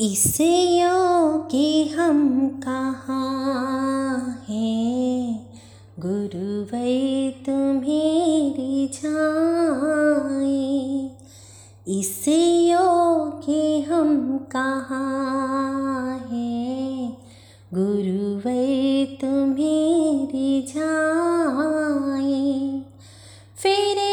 इसे योग्य हम कहाँ हैं? गुरुवै तुम्हें जाए। इसे योग्य हम कहाँ हैं? गुरुवै तुम्हें जाए। फिर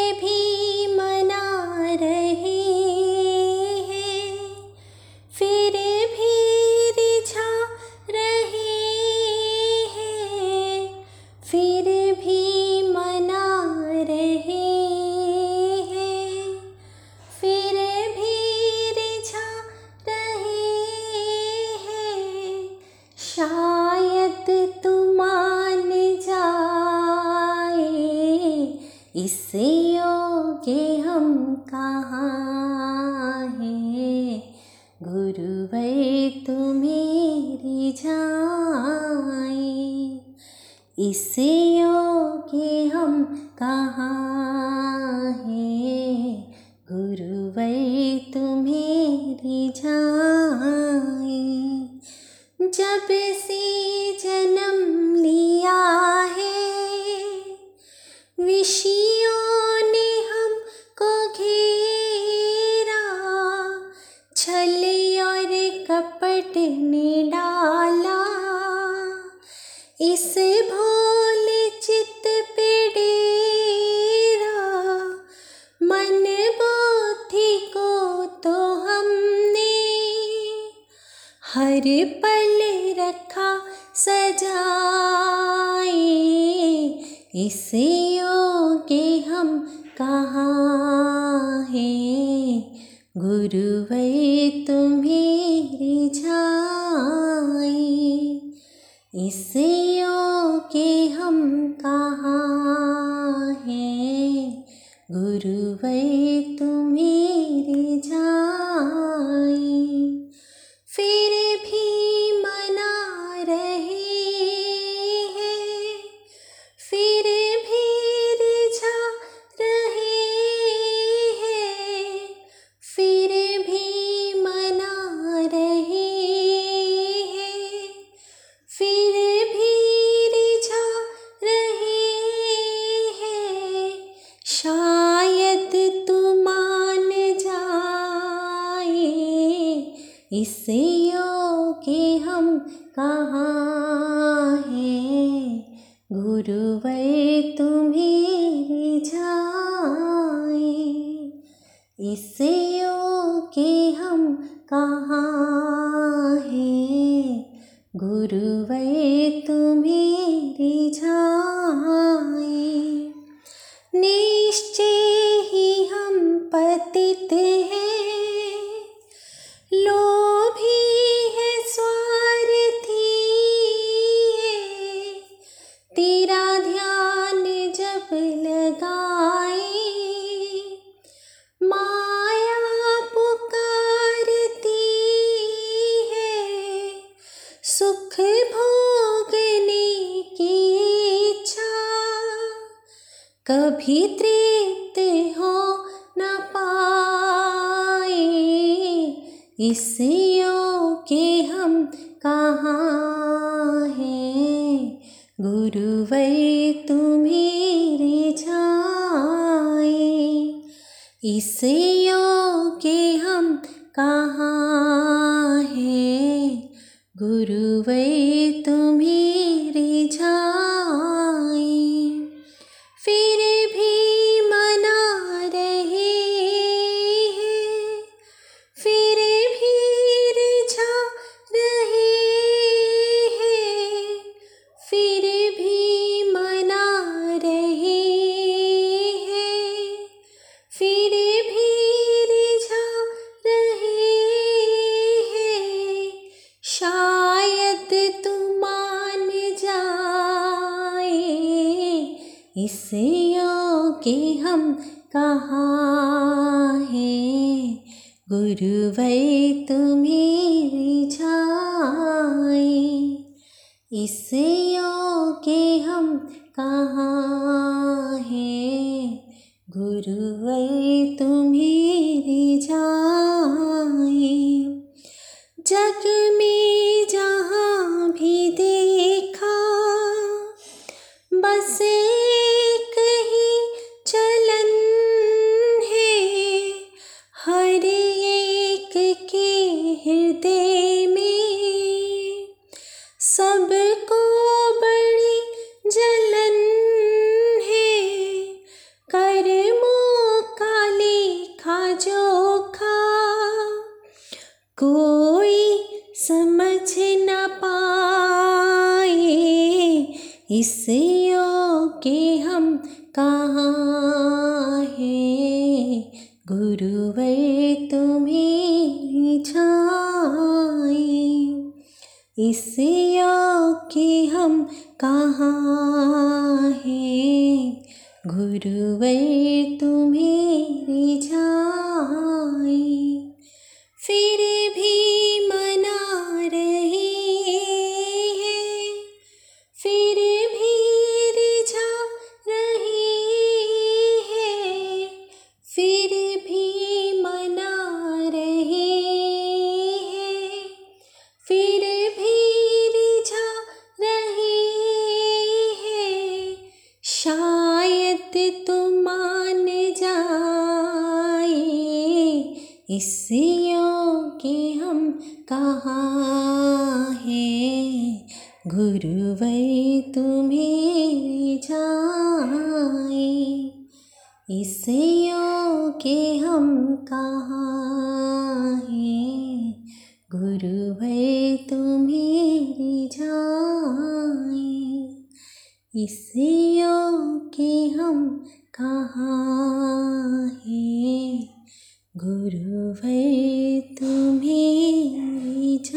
इससे योग्य हम कहाँ हैं? गुरुवै तुम्हें जाए। इससे योग्य हम कहाँ हैं? गुरुवै तुम्हें जाए। जब से जन्म इस भोले चित पे डेरा मन बुद्धि को तो हमने हर पल रखा सजाए। इस योग्य हम कहाँ हैं? गुरुवै तुम्हें जाए इस के हम कहाँ हैं? गुरुवर तुम्हें इससे योग्य हम कहाँ हैं? गुरुवै तुम्हें जाए। इससे योग्य हम कहाँ हैं? गुरुवै तुम्हें जाए। सुख भोगने की इच्छा। कभी तृप्त हो न पाए, इस योग्य हम कहाँ हैं? गुरुवै तुम्हें जाए। इस योग्य हम कहाँ गुरुवै तु योग्य हम कहाँ हैं? गुरुवै तुम्हें जाए इस योग्य हम कहाँ हैं? गुरुवै तुम्हें जाए जग में सबको बड़ी जलन है। कर्मों का लेखा जोखा। कोई समझ न पाए इस योग्य हम कहाँ हैं। गुरुवर तुम्हें छाए। इस की हम कहाँ हैं? गुरुवर तुम्हें जाए। फिर इस कि हम कहाँ हैं? गुरुवर तुम्हें जाए। इस योगे हम कहाँ हैं? गुरुवर तुम्हें जाए। इससे योगे हम कहाँ हैं? गुरुवै तु मे च